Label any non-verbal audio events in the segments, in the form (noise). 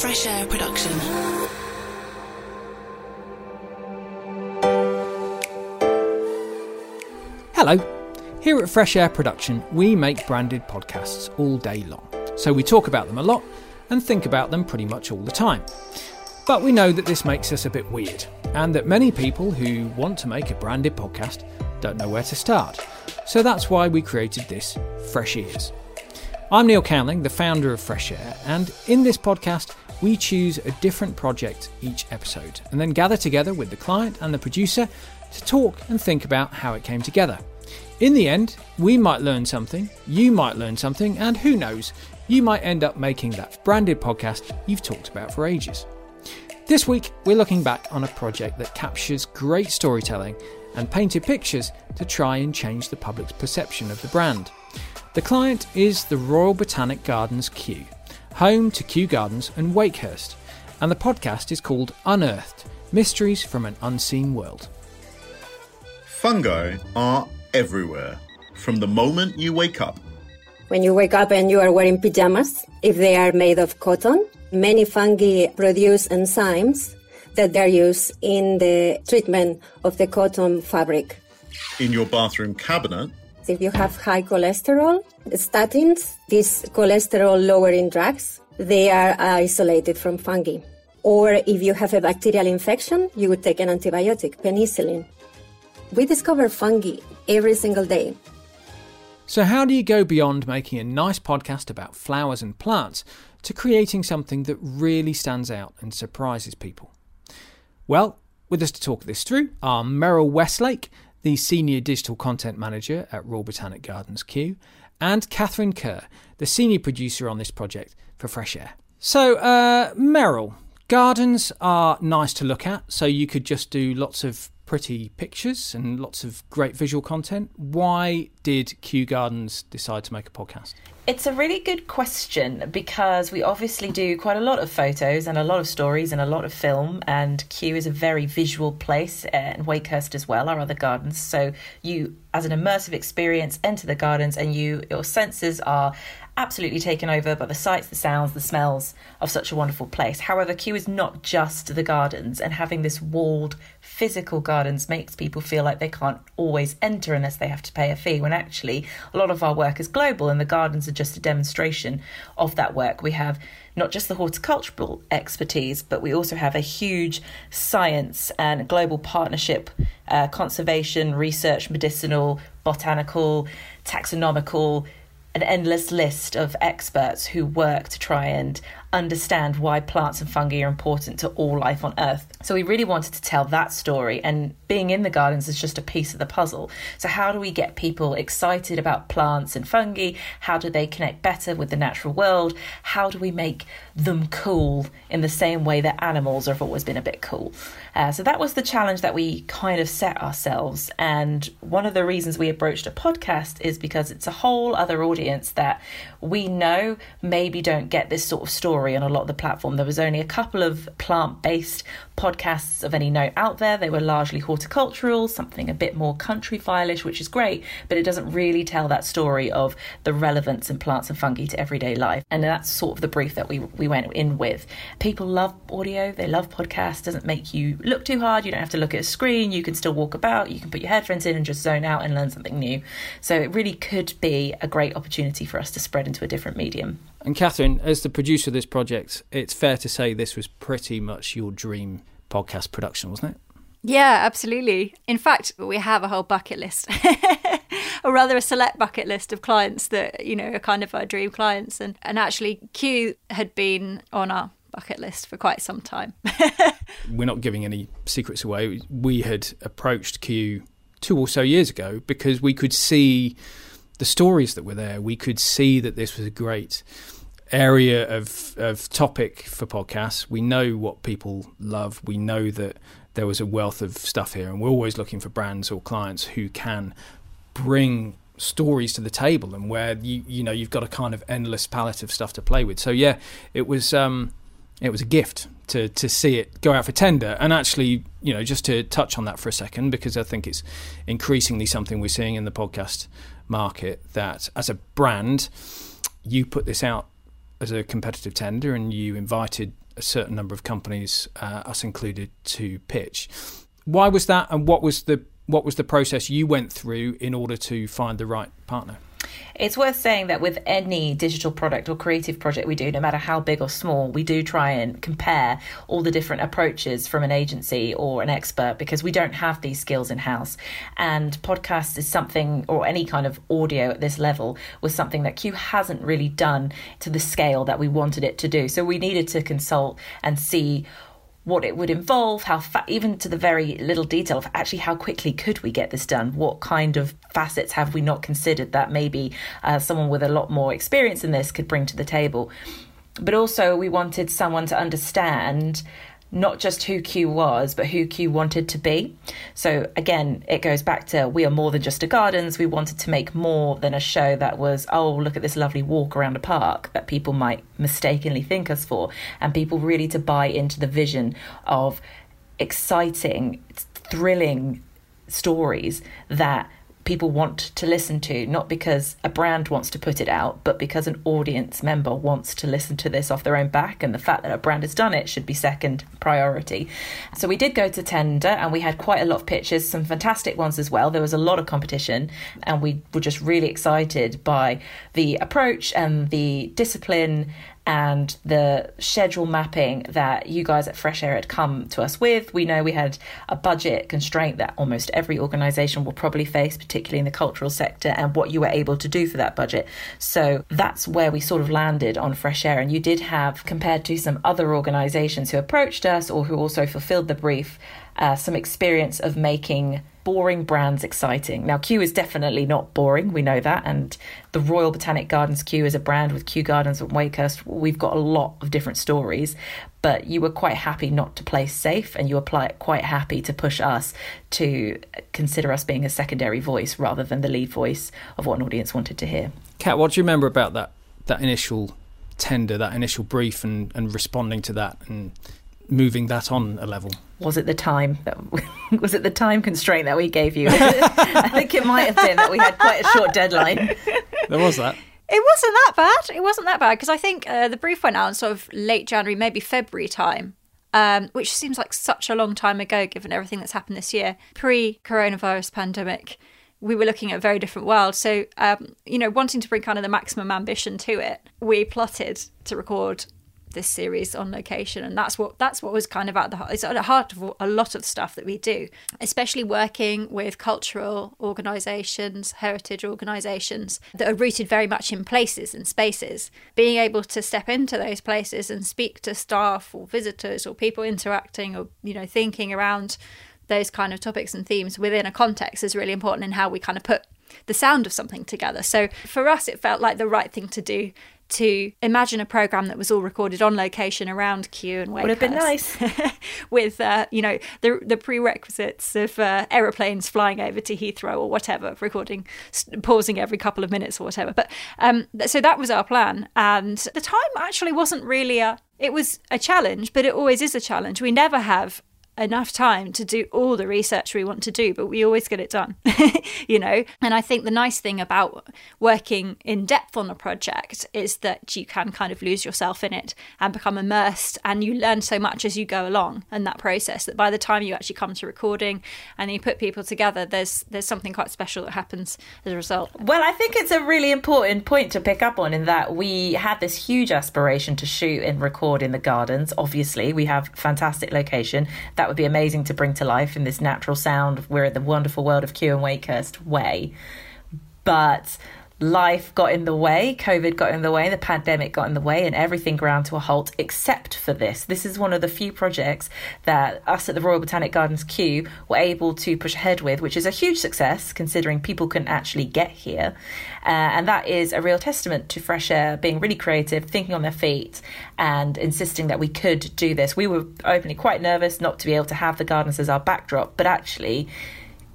Fresh Air production. Hello. Here at Fresh Air Production, we make branded podcasts all day long. So we talk about them a lot and think about them pretty much all the time. But we know that this makes us a bit weird, and that many people who want to make a branded podcast don't know where to start. So that's why we created this Fresh Ears. I'm Neil Cowling, the founder of Fresh Air, and in this podcast, we choose a different project each episode and then gather together with the client and the producer to talk and think about how it came together. In the end, we might learn something, you might learn something, and who knows, you might end up making that branded podcast you've talked about for ages. This week, we're looking back on a project that captures great storytelling and painted pictures to try and change the public's perception of the brand. The client is the Royal Botanic Gardens Kew, home to Kew Gardens and Wakehurst, and the podcast is called Unearthed Mysteries from an Unseen World. Fungi are everywhere from the moment you wake up. When you wake up and you are wearing pajamas, if they are made of cotton, many fungi produce enzymes that are used in the treatment of the cotton fabric. In your bathroom cabinet, If you have high cholesterol, statins, these cholesterol lowering drugs, they are isolated from fungi. Or if you have a bacterial infection, you would take an antibiotic, penicillin. We discover fungi every single day. So, how do you go beyond making a nice podcast about flowers and plants to creating something that really stands out and surprises people? Well, with us to talk this through are Meryl Westlake, the Senior Digital Content Manager at Royal Botanic Gardens Kew, and Catherine Kerr, the Senior Producer on this project for Fresh Air. So, uh, Meryl, gardens are nice to look at, so you could just do lots of pretty pictures and lots of great visual content. Why did Kew Gardens decide to make a podcast? It's a really good question because we obviously do quite a lot of photos and a lot of stories and a lot of film. And Kew is a very visual place, uh, and Wakehurst as well, our other gardens. So you, as an immersive experience, enter the gardens, and you your senses are absolutely taken over by the sights, the sounds, the smells of such a wonderful place. However, Kew is not just the gardens, and having this walled physical gardens makes people feel like they can't always enter unless they have to pay a fee. When actually, a lot of our work is global, and the gardens are just a demonstration of that work. We have not just the horticultural expertise, but we also have a huge science and global partnership, uh, conservation, research, medicinal, botanical, taxonomical, an endless list of experts who work to try and understand why plants and fungi are important to all life on Earth. So we really wanted to tell that story, and being in the gardens is just a piece of the puzzle. So, how do we get people excited about plants and fungi? How do they connect better with the natural world? How do we make them cool in the same way that animals have always been a bit cool? Uh, so, that was the challenge that we kind of set ourselves. And one of the reasons we approached a podcast is because it's a whole other audience that we know maybe don't get this sort of story on a lot of the platform. There was only a couple of plant based podcasts of any note out there. They were largely horticultural, something a bit more Countryfile-ish, which is great, but it doesn't really tell that story of the relevance in plants and fungi to everyday life. And that's sort of the brief that we, we went in with. People love audio, they love podcasts, doesn't make you look too hard, you don't have to look at a screen, you can still walk about, you can put your headphones in and just zone out and learn something new. So it really could be a great opportunity for us to spread into a different medium. And Catherine, as the producer of this project, it's fair to say this was pretty much your dream podcast production, wasn't it? Yeah, absolutely. In fact, we have a whole bucket list, (laughs) or rather a select bucket list of clients that, you know, are kind of our dream clients. And, and actually, Kew had been on our bucket list for quite some time. (laughs) We're not giving any secrets away. We had approached Kew two or so years ago because we could see the stories that were there. We could see that this was a great area of of topic for podcasts. We know what people love. We know that there was a wealth of stuff here, and we're always looking for brands or clients who can bring stories to the table and where you you know you've got a kind of endless palette of stuff to play with. So yeah, it was um, it was a gift to to see it go out for tender and actually you know just to touch on that for a second because I think it's increasingly something we're seeing in the podcast market that as a brand you put this out as a competitive tender and you invited a certain number of companies, uh, us included, to pitch. Why was that, and what was the what was the process you went through in order to find the right partner? It's worth saying that with any digital product or creative project we do, no matter how big or small, we do try and compare all the different approaches from an agency or an expert because we don't have these skills in house. And podcast is something, or any kind of audio at this level, was something that Kew hasn't really done to the scale that we wanted it to do. So we needed to consult and see what it would involve, how fa- even to the very little detail of actually how quickly could we get this done? What kind of facets have we not considered that maybe uh, someone with a lot more experience in this could bring to the table? But also, we wanted someone to understand not just who Kew was, but who Kew wanted to be. So again, it goes back to we are more than just a gardens. We wanted to make more than a show that was, oh, look at this lovely walk around a park that people might mistakenly think us for, and people really to buy into the vision of exciting, thrilling stories that people want to listen to, not because a brand wants to put it out, but because an audience member wants to listen to this off their own back. And the fact that a brand has done it should be second priority. So we did go to tender and we had quite a lot of pitches, some fantastic ones as well. There was a lot of competition, and we were just really excited by the approach and the discipline and the schedule mapping that you guys at Fresh Air had come to us with. We know we had a budget constraint that almost every organisation will probably face, particularly in the cultural sector, and what you were able to do for that budget. So that's where we sort of landed on Fresh Air. And you did have, compared to some other organisations who approached us or who also fulfilled the brief, uh, some experience of making boring brands exciting. Now, Kew is definitely not boring, we know that. And the Royal Botanic Gardens Kew is a brand with Kew Gardens at Wakehurst. We've got a lot of different stories, but you were quite happy not to play safe and you were quite happy to push us to consider us being a secondary voice rather than the lead voice of what an audience wanted to hear. Kat, what do you remember about that, that initial tender, that initial brief, and, and responding to that and moving that on a level? was it the time that (laughs) was it the time constraint that we gave you? (laughs) I think it might have been that we had quite a short deadline. There was that. It wasn't that bad. It wasn't that bad because I think uh, the brief went out in sort of late January, maybe February time, um, which seems like such a long time ago given everything that's happened this year. Pre coronavirus pandemic, we were looking at a very different world. So, um, you know, wanting to bring kind of the maximum ambition to it, we plotted to record this series on location and that's what that's what was kind of at the heart it's at the heart of a lot of stuff that we do especially working with cultural organizations heritage organizations that are rooted very much in places and spaces being able to step into those places and speak to staff or visitors or people interacting or you know thinking around those kind of topics and themes within a context is really important in how we kind of put the sound of something together. So for us, it felt like the right thing to do to imagine a program that was all recorded on location around Kew and Wakehurst. Would have been nice. (laughs) with, uh, you know, the, the prerequisites of uh, aeroplanes flying over to Heathrow or whatever, recording, pausing every couple of minutes or whatever. But um, so that was our plan. And the time actually wasn't really a, it was a challenge, but it always is a challenge. We never have enough time to do all the research we want to do, but we always get it done, (laughs) you know? And I think the nice thing about working in depth on a project is that you can kind of lose yourself in it and become immersed, and you learn so much as you go along in that process that by the time you actually come to recording and you put people together, there's there's something quite special that happens as a result. Well, I think it's a really important point to pick up on in that we had this huge aspiration to shoot and record in the gardens. Obviously, we have fantastic location that that would be amazing to bring to life in this natural sound. We're in the wonderful world of Kew and Wakehurst way. But life got in the way, COVID got in the way, the pandemic got in the way, and everything ground to a halt except for this. This is one of the few projects that us at the Royal Botanic Gardens Kew were able to push ahead with, which is a huge success considering people couldn't actually get here. Uh, and that is a real testament to Fresh Air being really creative, thinking on their feet, and insisting that we could do this. We were openly quite nervous not to be able to have the gardens as our backdrop, but actually,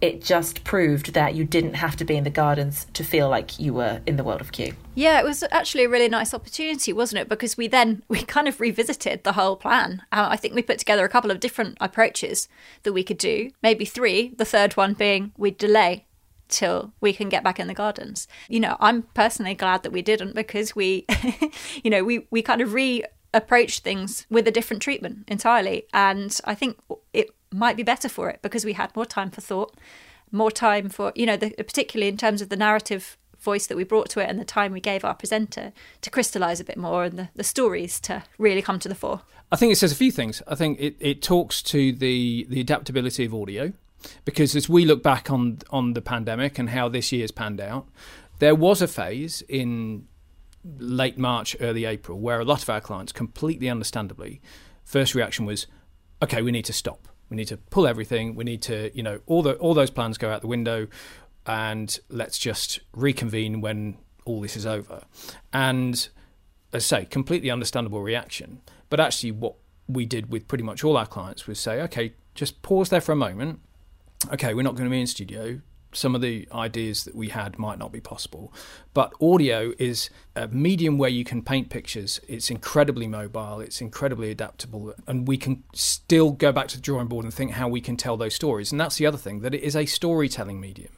it just proved that you didn't have to be in the gardens to feel like you were in the world of Kew. Yeah, it was actually a really nice opportunity, wasn't it? Because we then (laughs) we kind of revisited the whole plan. Uh, I think we put together a couple of different approaches that we could do, maybe three. The third one being we'd delay till we can get back in the gardens. You know, I'm personally glad that we didn't because we, (laughs) you know, we we kind of re approach things with a different treatment entirely. And I think it might be better for it because we had more time for thought, more time for, you know, the, particularly in terms of the narrative voice that we brought to it and the time we gave our presenter to crystallize a bit more and the, the stories to really come to the fore. I think it says a few things. I think it, it talks to the, the adaptability of audio because as we look back on on the pandemic and how this year's panned out, there was a phase in late March, early April where a lot of our clients, completely understandably, first reaction was, okay, we need to stop. We need to pull everything. We need to, you know, all the all those plans go out the window, and let's just reconvene when all this is over. And as I say, completely understandable reaction. But actually, what we did with pretty much all our clients was say, okay, just pause there for a moment. Okay, we're not going to be in studio some of the ideas that we had might not be possible. But audio is a medium where you can paint pictures. It's incredibly mobile, it's incredibly adaptable, and we can still go back to the drawing board and think how we can tell those stories. And that's the other thing, that it is a storytelling medium.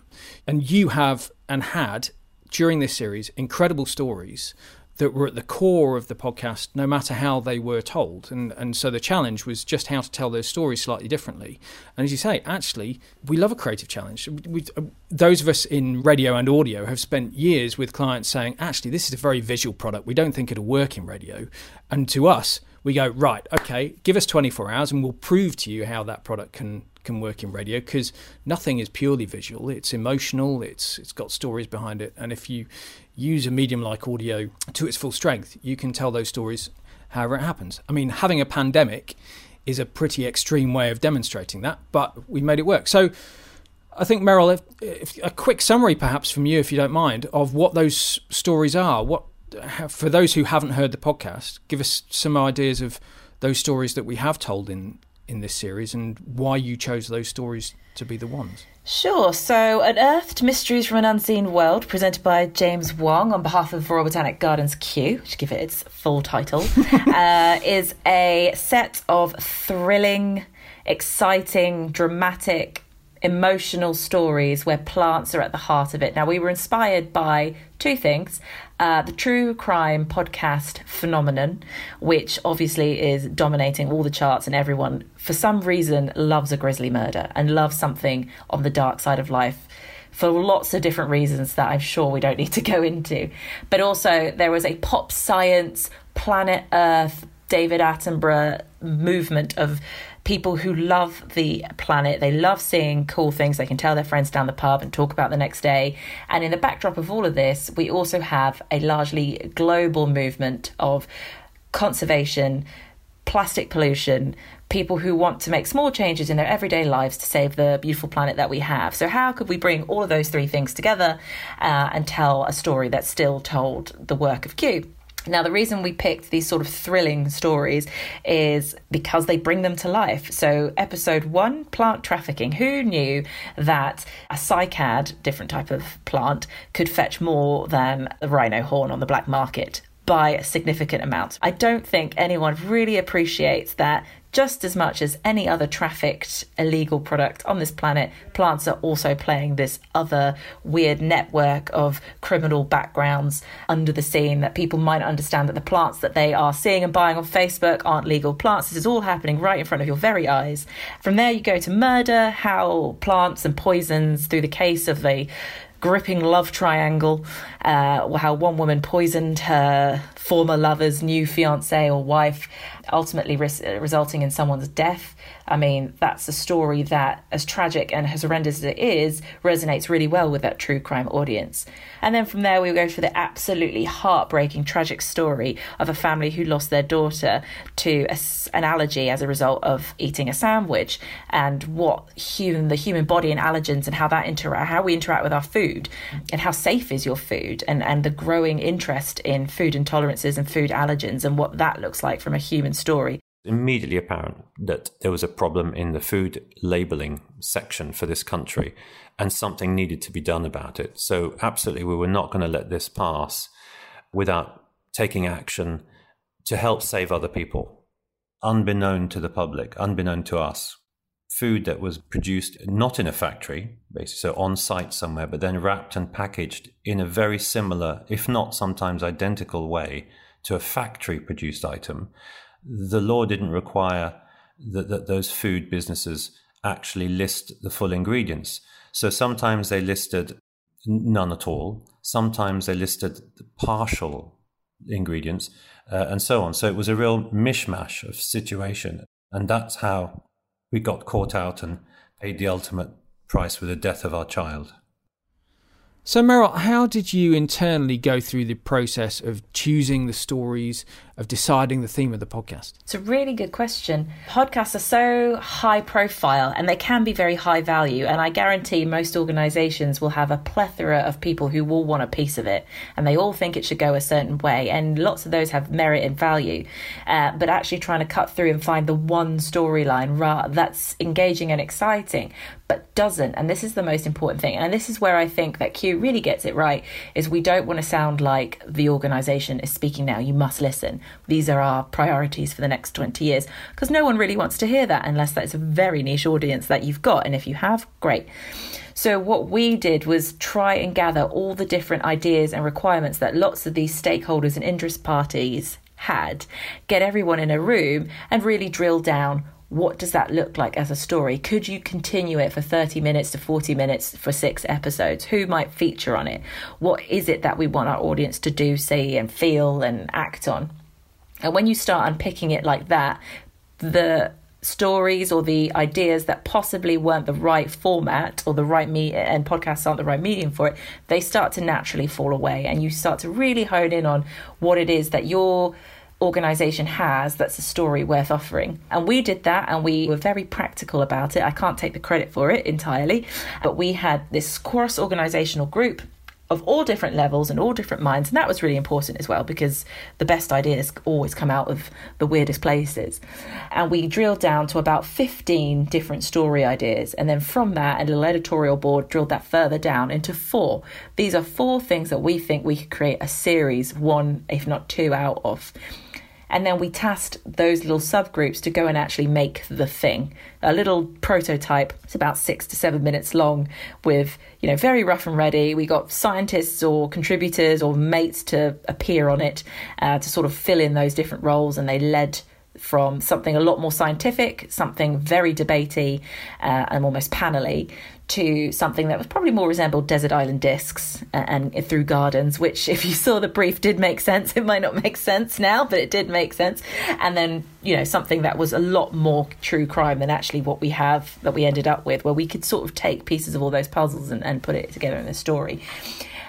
And you have and had during this series incredible stories that were at the core of the podcast, no matter how they were told. And and so the challenge was just how to tell those stories slightly differently. And as you say, actually, we love a creative challenge. We, uh, those of us in radio and audio have spent years with clients saying, actually, this is a very visual product. We don't think it'll work in radio. And to us, we go right, okay, give us 24 hours, and we'll prove to you how that product can can work in radio because nothing is purely visual. It's emotional. It's it's got stories behind it. And if you use a medium like audio to its full strength, you can tell those stories however it happens. I mean, having a pandemic is a pretty extreme way of demonstrating that, but we made it work. So. I think Meryl, if, if, a quick summary perhaps from you, if you don't mind, of what those stories are. What for those who haven't heard the podcast, give us some ideas of those stories that we have told in in this series and why you chose those stories to be the ones. Sure. So, Unearthed Mysteries from an Unseen World, presented by James Wong on behalf of Royal Botanic Gardens Kew, to give it its full title, (laughs) uh, is a set of thrilling, exciting, dramatic, emotional stories where plants are at the heart of it. Now, we were inspired by two things uh, the true crime podcast phenomenon, which obviously is dominating all the charts, and everyone, for some reason, loves a grisly murder and loves something on the dark side of life for lots of different reasons that I'm sure we don't need to go into. But also, there was a pop science, planet Earth, David Attenborough movement of people who love the planet. They love seeing cool things. They can tell their friends down the pub and talk about the next day. And in the backdrop of all of this, we also have a largely global movement of conservation, plastic pollution, people who want to make small changes in their everyday lives to save the beautiful planet that we have. So, how could we bring all of those three things together uh, and tell a story that still told the work of Kew? Now, the reason we picked these sort of thrilling stories is because they bring them to life. So, episode one plant trafficking. Who knew that a cycad, different type of plant, could fetch more than a rhino horn on the black market? by a significant amount. I don't think anyone really appreciates that just as much as any other trafficked illegal product on this planet, plants are also playing this other weird network of criminal backgrounds under the scene that people might understand that the plants that they are seeing and buying on Facebook aren't legal plants. This is all happening right in front of your very eyes. From there, you go to murder, how plants and poisons, through the case of the gripping love triangle, uh, how one woman poisoned her former lover's new fiance or wife, ultimately res- uh, resulting in someone's death. I mean, that's a story that, as tragic and as horrendous as it is, resonates really well with that true crime audience. And then from there, we go for the absolutely heartbreaking, tragic story of a family who lost their daughter to a, an allergy as a result of eating a sandwich, and what human, the human body and allergens, and how that interact, how we interact with our food, and how safe is your food, and and the growing interest in food intolerances and food allergens, and what that looks like from a human story immediately apparent that there was a problem in the food labeling section for this country and something needed to be done about it. So, absolutely, we were not going to let this pass without taking action to help save other people, unbeknown to the public, unbeknown to us. Food that was produced not in a factory, basically, so on site somewhere, but then wrapped and packaged in a very similar, if not sometimes identical way to a factory produced item, the law didn't require that, that those food businesses actually list the full ingredients. So sometimes they listed none at all. Sometimes they listed partial ingredients uh, and so on. So it was a real mishmash of situation. And that's how we got caught out and paid the ultimate price with the death of our child. So, Meryl, how did you internally go through the process of choosing the stories, of deciding the theme of the podcast? It's a really good question. Podcasts are so high profile and they can be very high value. And I guarantee most organizations will have a plethora of people who will want a piece of it. And they all think it should go a certain way. And lots of those have merit and value. Uh, but actually trying to cut through and find the one storyline that's engaging and exciting but doesn't. And this is the most important thing. And this is where I think that Kew really gets it right is we don't want to sound like the organization is speaking now. You must listen. These are our priorities for the next 20 years. Because no one really wants to hear that unless that's a very niche audience that you've got. And if you have, great. So, what we did was try and gather all the different ideas and requirements that lots of these stakeholders and interest parties had, get everyone in a room, and really drill down what does that look like as a story? Could you continue it for 30 minutes to 40 minutes for six episodes? Who might feature on it? What is it that we want our audience to do, see, and feel and act on? And when you start unpicking it like that, the stories or the ideas that possibly weren't the right format or the right me and podcasts aren't the right medium for it, they start to naturally fall away and you start to really hone in on what it is that you're organization has that's a story worth offering. And we did that and we were very practical about it. I can't take the credit for it entirely, but we had this cross organizational group of all different levels and all different minds. And that was really important as well because the best ideas always come out of the weirdest places. And we drilled down to about 15 different story ideas. And then from that, a little editorial board drilled that further down into four. These are four things that we think we could create a series, one, if not two, out of. And then we tasked those little subgroups to go and actually make the thing. A little prototype, it's about six to seven minutes long, with, you know, very rough and ready. We got scientists or contributors or mates to appear on it uh, to sort of fill in those different roles, and they led from something a lot more scientific, something very debatey uh, and almost panely, to something that was probably more resembled desert island discs and, and, through gardens which if you saw the brief did make sense. (laughs) It might not make sense now but it did make sense. And then you know something that was a lot more true crime than actually what we have that we ended up with where we could sort of take pieces of all those puzzles and, and put it together in a story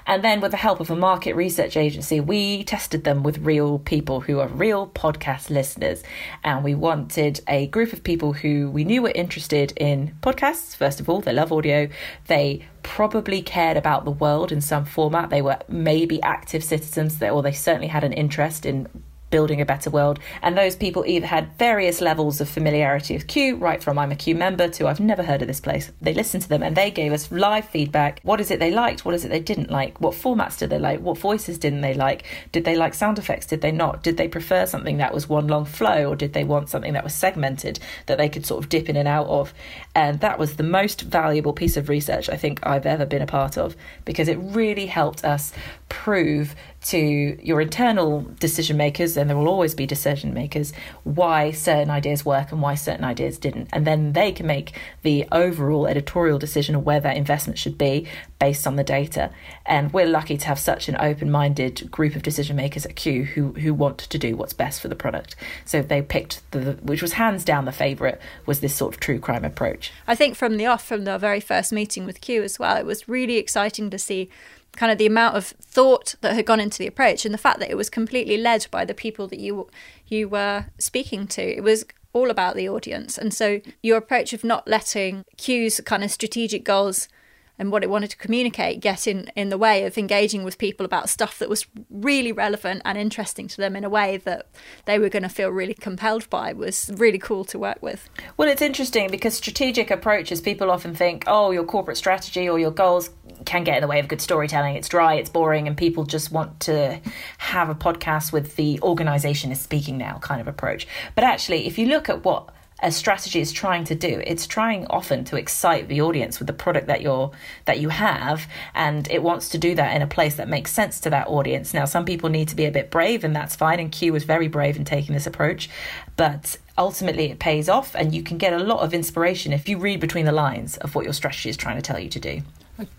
and then, with the help of a market research agency, we tested them with real people who are real podcast listeners. And we wanted a group of people who we knew were interested in podcasts. First of all, they love audio. They probably cared about the world in some format. They were maybe active citizens, or they certainly had an interest in building a better world. And those people either had various levels of familiarity with Kew, right from I'm a Kew member to I've never heard of this place. They listened to them and they gave us live feedback. What is it they liked? What is it they didn't like? What formats did they like? What voices didn't they like? Did they like sound effects? Did they not? Did they prefer something that was one long flow or did they want something that was segmented that they could sort of dip in and out of? And that was the most valuable piece of research I think I've ever been a part of because it really helped us prove to your internal decision makers, and there will always be decision makers, why certain ideas work and why certain ideas didn't. And then they can make the overall editorial decision of where that investment should be based on the data. And we're lucky to have such an open minded group of decision makers at Kew who, who want to do what's best for the product. So they picked the, which was hands down the favourite, was this sort of true crime approach. I think from the off, from the very first meeting with Kew as well, it was really exciting to see kind of the amount of thought that had gone into the approach and the fact that it was completely led by the people that you you were speaking to. It was all about the audience. And so your approach of not letting Kew's kind of strategic goals and what it wanted to communicate get in, in the way of engaging with people about stuff that was really relevant and interesting to them in a way that they were going to feel really compelled by was really cool to work with. Well, it's interesting because strategic approaches, people often think, oh, your corporate strategy or your goals can get in the way of good storytelling. It's dry, it's boring, and people just want to have a podcast with the organization is speaking now kind of approach. But actually, if you look at what a strategy is trying to do. It's trying often to excite the audience with the product that you're that you have and it wants to do that in a place that makes sense to that audience. Now some people need to be a bit brave and that's fine and Kew was very brave in taking this approach but ultimately it pays off and you can get a lot of inspiration if you read between the lines of what your strategy is trying to tell you to do.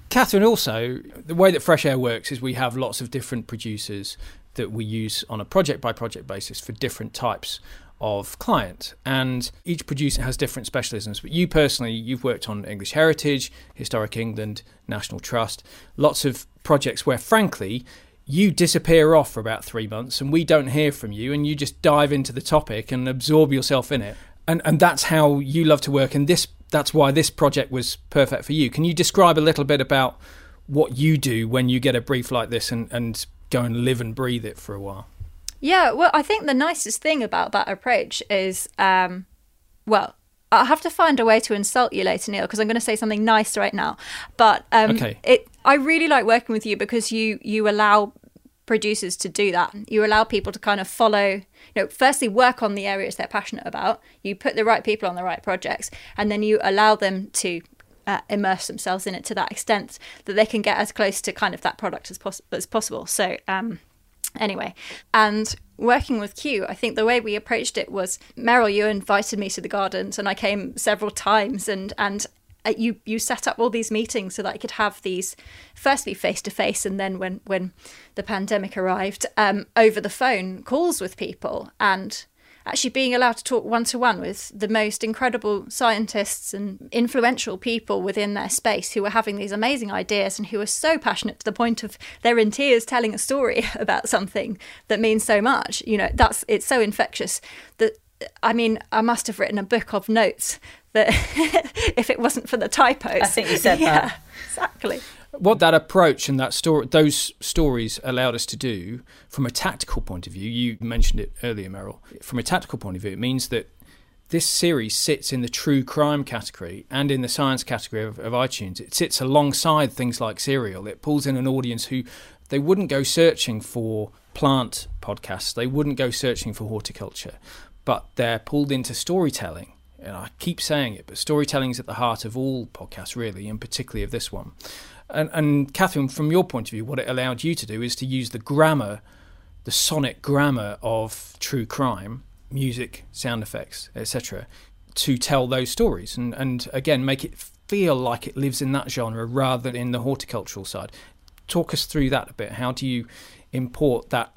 Catherine, also, the way that Fresh Air works is we have lots of different producers that we use on a project by project basis for different types of client. And each producer has different specialisms. But you personally, you've worked on English Heritage, Historic England, National Trust, lots of projects where, frankly, you disappear off for about three months and we don't hear from you and you just dive into the topic and absorb yourself in it. And, and that's how you love to work. And this that's why this project was perfect for you. Can you describe a little bit about what you do when you get a brief like this and, and go and live and breathe it for a while? Yeah, well, I think the nicest thing about that approach is, um, well, I'll have to find a way to insult you later, Neil, because I'm going to say something nice right now. But um, okay. it, I really like working with you because you you allow producers to do that. You allow people to kind of follow, you know, firstly work on the areas they're passionate about. You put the right people on the right projects, and then you allow them to uh, immerse themselves in it to that extent that they can get as close to kind of that product as, pos- as possible. So, um, Anyway, and working with Kew, I think the way we approached it was Meryl, you invited me to the gardens, and I came several times, and and uh, you you set up all these meetings so that I could have these firstly face to face, and then when when the pandemic arrived, um, over the phone calls with people, and actually being allowed to talk one to one with the most incredible scientists and influential people within their space who were having these amazing ideas and who were so passionate to the point of they're in tears telling a story (laughs) about something that means so much. You know, that's it's so infectious that I mean, I must have written a book of notes that (laughs) if it wasn't for the typos. I think you said (laughs) yeah, that. Exactly what that approach and that story, those stories allowed us to do from a tactical point of view, you mentioned it earlier, Meryl. From a tactical point of view, it means that this series sits in the true crime category and in the science category of, of iTunes. It sits alongside things like Serial. It pulls in an audience who they wouldn't go searching for plant podcasts, they wouldn't go searching for horticulture, but they're pulled into storytelling. And I keep saying it, but storytelling is at the heart of all podcasts, really, and particularly of this one. And, and Catherine, from your point of view, what it allowed you to do is to use the grammar, the sonic grammar of true crime, music, sound effects, etc., to tell those stories, and and again make it feel like it lives in that genre rather than in the horticultural side. Talk us through that a bit. How do you import that?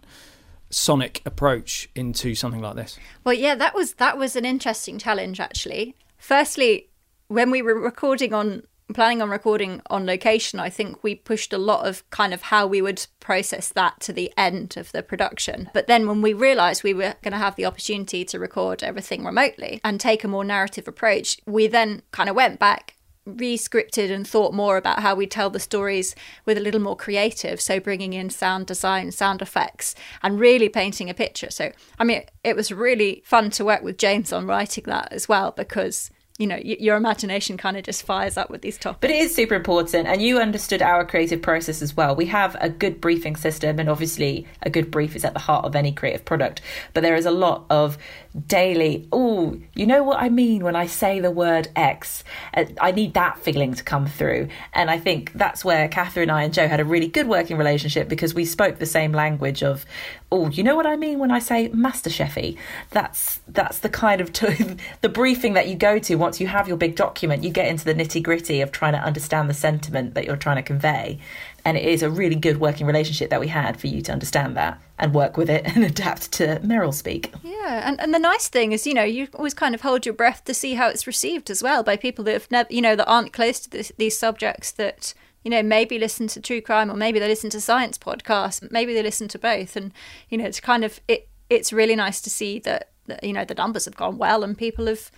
sonic approach into something like this well yeah that was that was an interesting challenge actually firstly when we were recording on planning on recording on location, I think we pushed a lot of kind of how we would process that to the end of the production. But then when we realized we were going to have the opportunity to record everything remotely and take a more narrative approach, we then kind of went back re-scripted and thought more about how we tell the stories with a little more creative so bringing in sound design sound effects and really painting a picture so i mean it was really fun to work with james on writing that as well because you know y- your imagination kind of just fires up with these topics. But it is super important and you understood our creative process as well. We have a good briefing system and obviously a good brief is at the heart of any creative product but there is a lot of daily oh you know what i mean when i say the word x uh, i need that feeling to come through and i think that's where catherine and i and joe had a really good working relationship because we spoke the same language of oh, you know what I mean when I say master chefy? That's that's the kind of (laughs) t- the briefing that you go to once you have your big document. You get into the nitty gritty of trying to understand the sentiment that you're trying to convey, and it is a really good working relationship that we had for you to understand that and work with it (laughs) and adapt to Meryl speak. Yeah, and, and the nice thing is, you know, you always kind of hold your breath to see how it's received as well by people that have never, you know, that aren't close to this, these subjects that you know, maybe listen to true crime or maybe they listen to science podcasts, maybe they listen to both. And, you know, it's kind of, it, it's really nice to see that, that, you know, the numbers have gone well and people have,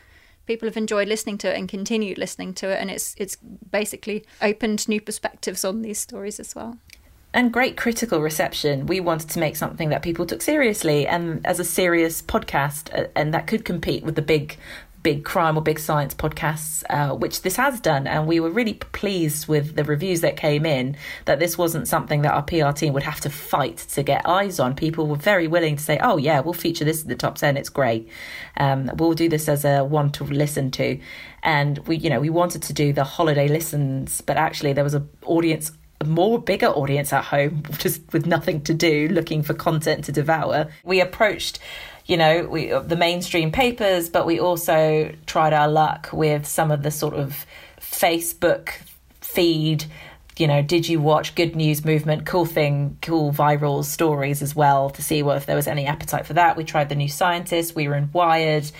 people have enjoyed listening to it and continued listening to it. And it's, it's basically opened new perspectives on these stories as well and great critical reception. We wanted to make something that people took seriously and as a serious podcast, uh, and that could compete with the big big crime or big science podcasts, uh, which this has done. And we were really pleased with the reviews that came in that this wasn't something that our PR team would have to fight to get eyes on. People were very willing to say, oh, yeah, we'll feature this in the top 10. It's great. Um, we'll do this as a one to listen to. And we, you know, we wanted to do the holiday listens, but actually there was an audience a more bigger audience at home (laughs) just with nothing to do looking for content to devour we approached you know, we uh, the mainstream papers, but we also tried our luck with some of the sort of Facebook feed you know, did you watch Good News Movement, cool thing, cool viral stories as well to see what if there was any appetite for that. We tried The New Scientist, we were in Wired,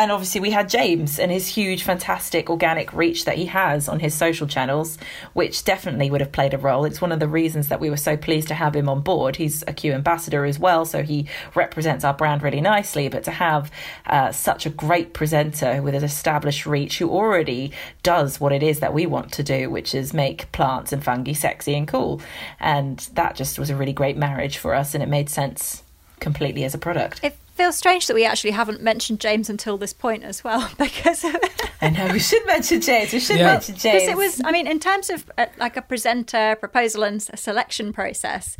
and obviously, we had James and his huge, fantastic organic reach that he has on his social channels, which definitely would have played a role. It's one of the reasons that we were so pleased to have him on board. He's a Kew ambassador as well, so he represents our brand really nicely. But to have uh, such a great presenter with an established reach who already does what it is that we want to do, which is make plants and fungi sexy and cool. And that just was a really great marriage for us, and it made sense completely as a product. It feels strange that we actually haven't mentioned James until this point as well, (laughs) because I know we should mention James. We should yeah. mention James. Because it was, I mean, in terms of uh, like a presenter proposal and a selection process.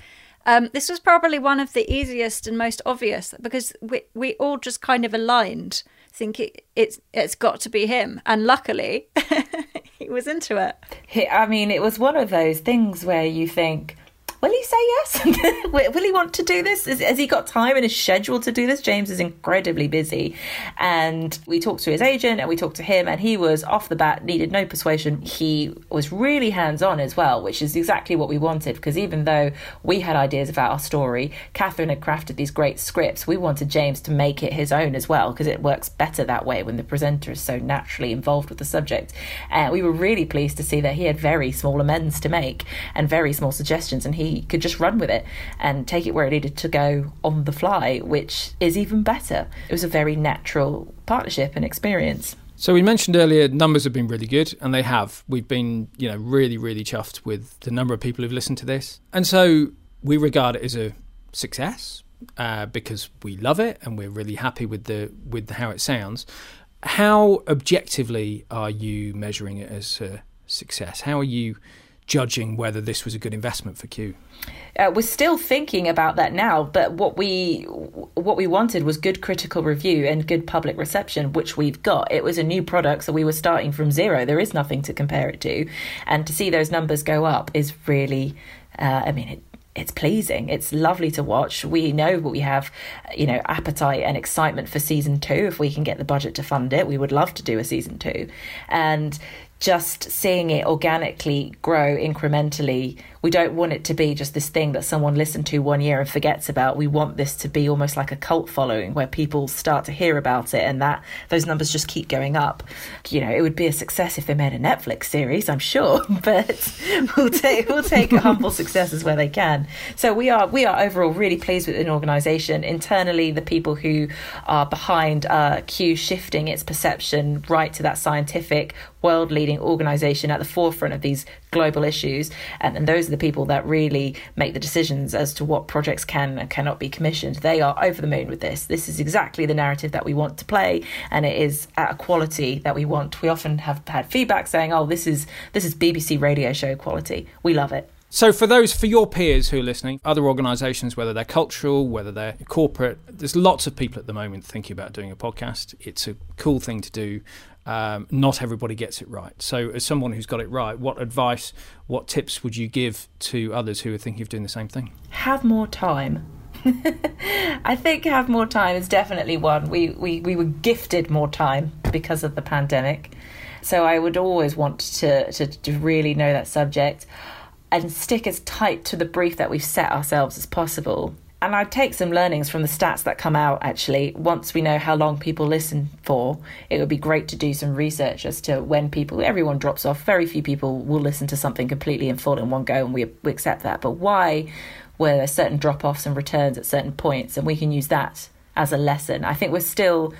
Um, this was probably one of the easiest and most obvious because we we all just kind of aligned, think it, it's it's got to be him, and luckily (laughs) he was into it. I mean, it was one of those things where you think, will he say yes? (laughs) will he want to do this? Is, has he got time in his schedule to do this? James is incredibly busy. And we talked to his agent and we talked to him, and he was off the bat, needed no persuasion. He was really hands on as well, which is exactly what we wanted. Because even though we had ideas about our story, Catherine had crafted these great scripts. We wanted James to make it his own as well, because it works better that way when the presenter is so naturally involved with the subject. And we were really pleased to see that he had very small amends to make and very small suggestions, and he could just run with it and take it where it needed to go on the fly, which is even better. It was a very natural partnership and experience. So we mentioned earlier numbers have been really good, and they have. We've been, you know, really, really chuffed with the number of people who've listened to this, and so we regard it as a success uh, because we love it and we're really happy with the with how it sounds. How objectively are you measuring it as a success? How are you judging whether this was a good investment for Kew? Uh, we're still thinking about that now, but what we what we wanted was good critical review and good public reception, which we've got. It was a new product, so we were starting from zero. There is nothing to compare it to, and to see those numbers go up is really, uh, I mean, it, it's pleasing. It's lovely to watch. We know we have, you know, appetite and excitement for season two. If we can get the budget to fund it, we would love to do a season two. And just seeing it organically grow incrementally. We don't want it to be just this thing that someone listened to one year and forgets about. We want this to be almost like a cult following where people start to hear about it and that those numbers just keep going up. You know, it would be a success if they made a Netflix series, I'm sure, (laughs) but we'll take we'll take humble successes where they can. So we are we are overall really pleased with an organisation. Internally, the people who are behind uh, Kew shifting its perception right to that scientific world leading organization at the forefront of these global issues. And, and, those are the people that really make the decisions as to what projects can and cannot be commissioned. They are over the moon with this. This is exactly the narrative that we want to play, and it is at a quality that we want. We often have had feedback saying, oh, this is this is BBC radio show quality. We love it. So, for those, for your peers who are listening, other organisations, whether they're cultural, whether they're corporate, there's lots of people at the moment thinking about doing a podcast. It's a cool thing to do um, not everybody gets it right. So, as someone who's got it right, what advice, what tips would you give to others who are thinking of doing the same thing? Have more time. (laughs) I think have more time is definitely one. We, we, we were gifted more time because of the pandemic. So I would always want to, to, to really know that subject and stick as tight to the brief that we've set ourselves as possible and I take some learnings from the stats that come out actually. Once we know how long people listen for, it would be great to do some research as to when people, everyone drops off. Very few people will listen to something completely in full in one go, and we, we accept that. But why were there certain drop offs and returns at certain points? And we can use that as a lesson. I think we're still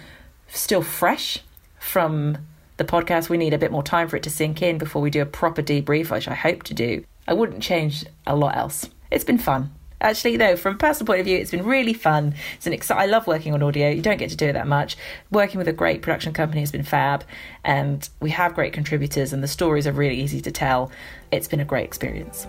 still fresh from the podcast. We need a bit more time for it to sink in before we do a proper debrief, which I hope to do. I wouldn't change a lot else. It's been fun Actually, though, from a personal point of view, it's been really fun. It's an exci- I love working on audio. You don't get to do it that much. Working with a great production company has been fab, and we have great contributors, and the stories are really easy to tell. It's been a great experience.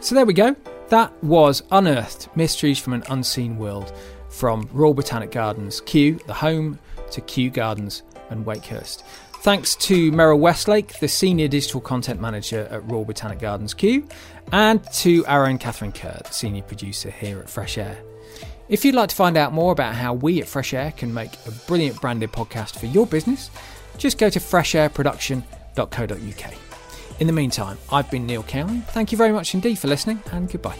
So there we go. That was Unearthed Mysteries from an Unseen World from Royal Botanic Gardens, Kew, the home to Kew Gardens and Wakehurst. Thanks to Meryl Westlake, the Senior Digital Content Manager at Royal Botanic Gardens Kew, and to our own Catherine Kerr, the Senior Producer here at Fresh Air. If you'd like to find out more about how we at Fresh Air can make a brilliant branded podcast for your business, just go to freshairproduction.co.uk. In the meantime, I've been Neil Cowan. Thank you very much indeed for listening, and goodbye.